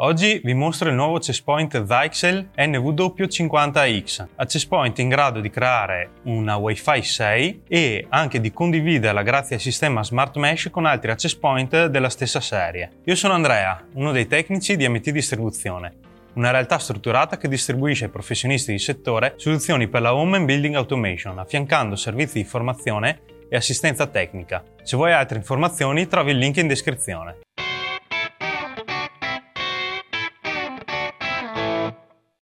Oggi vi mostro il nuovo access point Zyxel NW50X, access point in grado di creare una Wi-Fi 6 e anche di condividerla grazie al sistema Smart Mesh con altri access point della stessa serie. Io sono Andrea, uno dei tecnici di MT Distribuzione, una realtà strutturata che distribuisce ai professionisti di settore soluzioni per la home and building automation, affiancando servizi di formazione e assistenza tecnica. Se vuoi altre informazioni trovi il link in descrizione.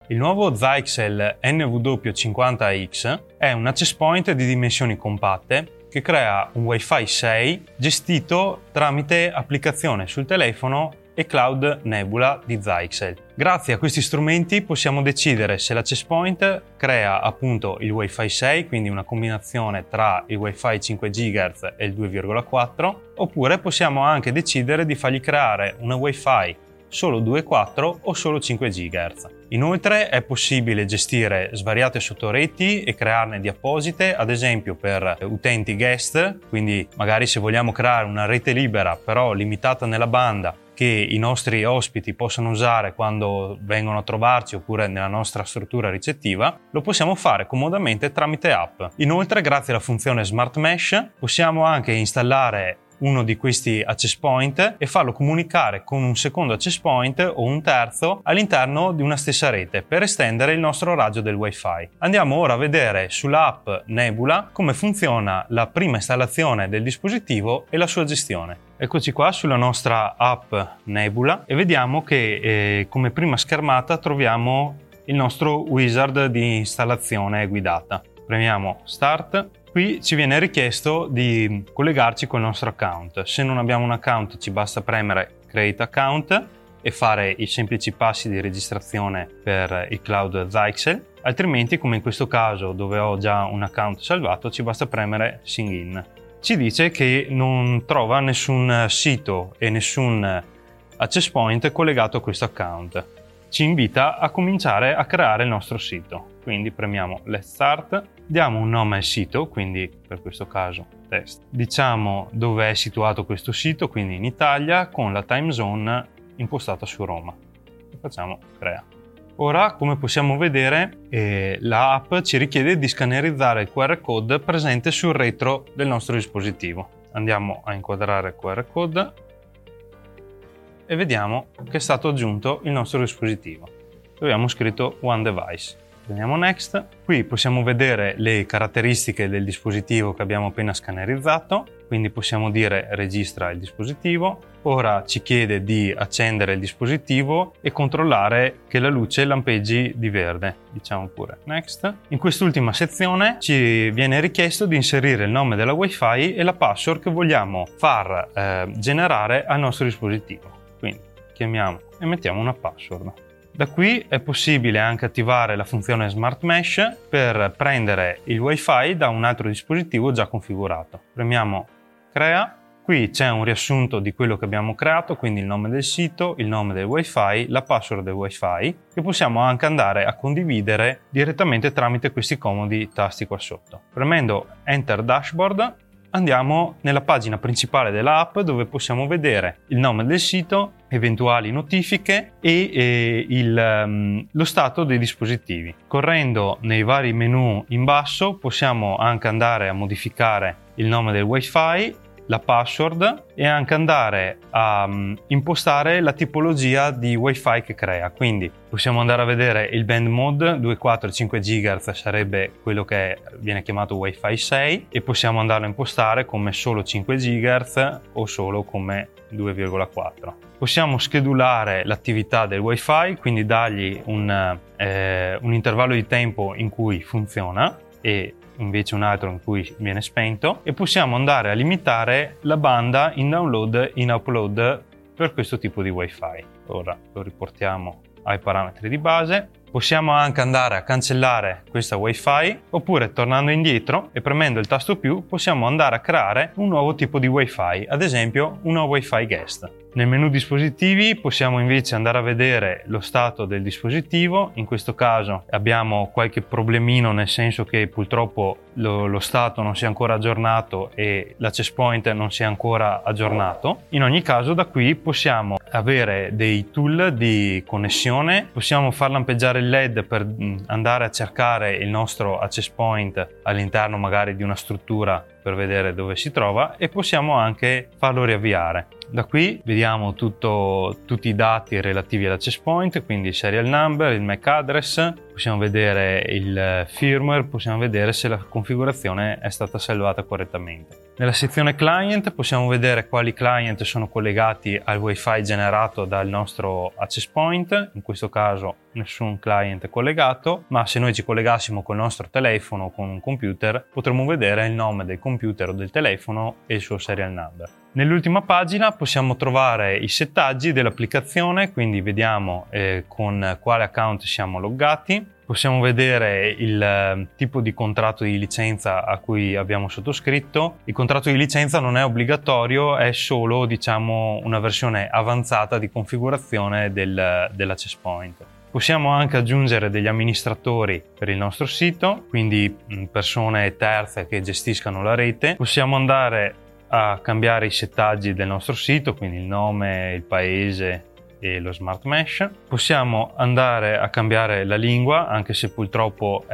Il nuovo Zyxel NW50X è un access point di dimensioni compatte che crea un Wi-Fi 6 gestito tramite applicazione sul telefono e Cloud Nebula di Zyxel. Grazie a questi strumenti possiamo decidere se l'access point crea appunto il Wi-Fi 6, quindi una combinazione tra il Wi-Fi 5 GHz e il 2,4, oppure possiamo anche decidere di fargli creare una Wi-Fi solo 2.4 o solo 5 GHz. Inoltre è possibile gestire svariate sottoreti e crearne di apposite, ad esempio per utenti guest, quindi magari se vogliamo creare una rete libera però limitata nella banda che i nostri ospiti possono usare quando vengono a trovarci oppure nella nostra struttura ricettiva, lo possiamo fare comodamente tramite app. Inoltre, grazie alla funzione Smart Mesh, possiamo anche installare uno di questi access point e farlo comunicare con un secondo access point o un terzo all'interno di una stessa rete per estendere il nostro raggio del wifi. Andiamo ora a vedere sull'app Nebula come funziona la prima installazione del dispositivo e la sua gestione. Eccoci qua sulla nostra app Nebula e vediamo che eh, come prima schermata troviamo il nostro wizard di installazione guidata. Premiamo Start Qui ci viene richiesto di collegarci col nostro account. Se non abbiamo un account ci basta premere Create Account e fare i semplici passi di registrazione per il cloud Zyxel, altrimenti come in questo caso dove ho già un account salvato ci basta premere Sign In. Ci dice che non trova nessun sito e nessun access point collegato a questo account. Ci invita a cominciare a creare il nostro sito. Quindi premiamo Let's Start Diamo un nome al sito, quindi per questo caso test. Diciamo dove è situato questo sito, quindi in Italia, con la time zone impostata su Roma. Facciamo crea. Ora, come possiamo vedere, eh, l'app ci richiede di scannerizzare il QR code presente sul retro del nostro dispositivo. Andiamo a inquadrare il QR code e vediamo che è stato aggiunto il nostro dispositivo. Abbiamo scritto One Device. Prendiamo Next. Qui possiamo vedere le caratteristiche del dispositivo che abbiamo appena scannerizzato, quindi possiamo dire registra il dispositivo. Ora ci chiede di accendere il dispositivo e controllare che la luce lampeggi di verde. Diciamo pure Next. In quest'ultima sezione ci viene richiesto di inserire il nome della WiFi e la password che vogliamo far eh, generare al nostro dispositivo. Quindi chiamiamo e mettiamo una password. Da qui è possibile anche attivare la funzione Smart Mesh per prendere il WiFi da un altro dispositivo già configurato. Premiamo Crea. Qui c'è un riassunto di quello che abbiamo creato, quindi il nome del sito, il nome del WiFi, la password del WiFi, che possiamo anche andare a condividere direttamente tramite questi comodi tasti qua sotto. Premendo Enter Dashboard andiamo nella pagina principale dell'app dove possiamo vedere il nome del sito, eventuali notifiche e, e il, um, lo stato dei dispositivi. Correndo nei vari menu in basso possiamo anche andare a modificare il nome del wifi la password e anche andare a um, impostare la tipologia di wifi che crea. Quindi possiamo andare a vedere il band mode 245 GHz sarebbe quello che viene chiamato wifi 6 e possiamo andarlo a impostare come solo 5 GHz o solo come 2,4 possiamo schedulare l'attività del wifi quindi dargli un, eh, un intervallo di tempo in cui funziona e invece un altro in cui viene spento e possiamo andare a limitare la banda in download in upload per questo tipo di wifi. Ora lo riportiamo ai parametri di base. Possiamo anche andare a cancellare questa wifi oppure tornando indietro e premendo il tasto più possiamo andare a creare un nuovo tipo di wifi, ad esempio una wifi guest. Nel menu dispositivi possiamo invece andare a vedere lo stato del dispositivo, in questo caso abbiamo qualche problemino nel senso che purtroppo lo, lo stato non si è ancora aggiornato e l'access point non si è ancora aggiornato. In ogni caso da qui possiamo avere dei tool di connessione, possiamo far lampeggiare il LED per mm, andare a cercare il nostro access point all'interno magari di una struttura per vedere dove si trova e possiamo anche farlo riavviare. Da qui vediamo tutto, tutti i dati relativi all'access point, quindi il serial number, il MAC address, possiamo vedere il firmware, possiamo vedere se la configurazione è stata salvata correttamente. Nella sezione client possiamo vedere quali client sono collegati al wifi generato dal nostro access point, in questo caso nessun client è collegato, ma se noi ci collegassimo col nostro telefono o con un computer potremmo vedere il nome del computer o del telefono e il suo serial number. Nell'ultima pagina possiamo trovare i settaggi dell'applicazione, quindi vediamo eh, con quale account siamo loggati, Possiamo vedere il eh, tipo di contratto di licenza a cui abbiamo sottoscritto. Il contratto di licenza non è obbligatorio, è solo diciamo, una versione avanzata di configurazione del, dell'access point. Possiamo anche aggiungere degli amministratori per il nostro sito, quindi persone terze che gestiscano la rete. Possiamo andare a cambiare i settaggi del nostro sito, quindi il nome, il paese, e lo Smart Mesh. Possiamo andare a cambiare la lingua, anche se purtroppo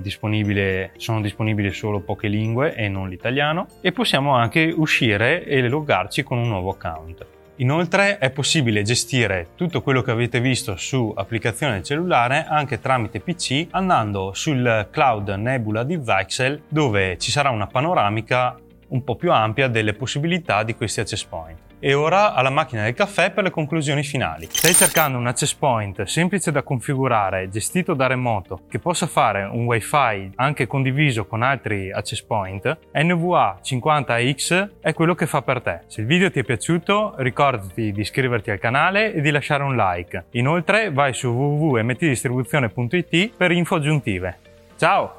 disponibile, sono disponibili solo poche lingue e non l'italiano. E possiamo anche uscire e loggarci con un nuovo account. Inoltre è possibile gestire tutto quello che avete visto su applicazione cellulare anche tramite PC andando sul cloud Nebula di Zyxel dove ci sarà una panoramica un po' più ampia delle possibilità di questi access point. E ora alla macchina del caffè per le conclusioni finali. Stai cercando un access point semplice da configurare, gestito da remoto, che possa fare un wifi anche condiviso con altri access point? NVA 50X è quello che fa per te. Se il video ti è piaciuto ricordati di iscriverti al canale e di lasciare un like. Inoltre vai su www.mtdistribuzione.it per info aggiuntive. Ciao!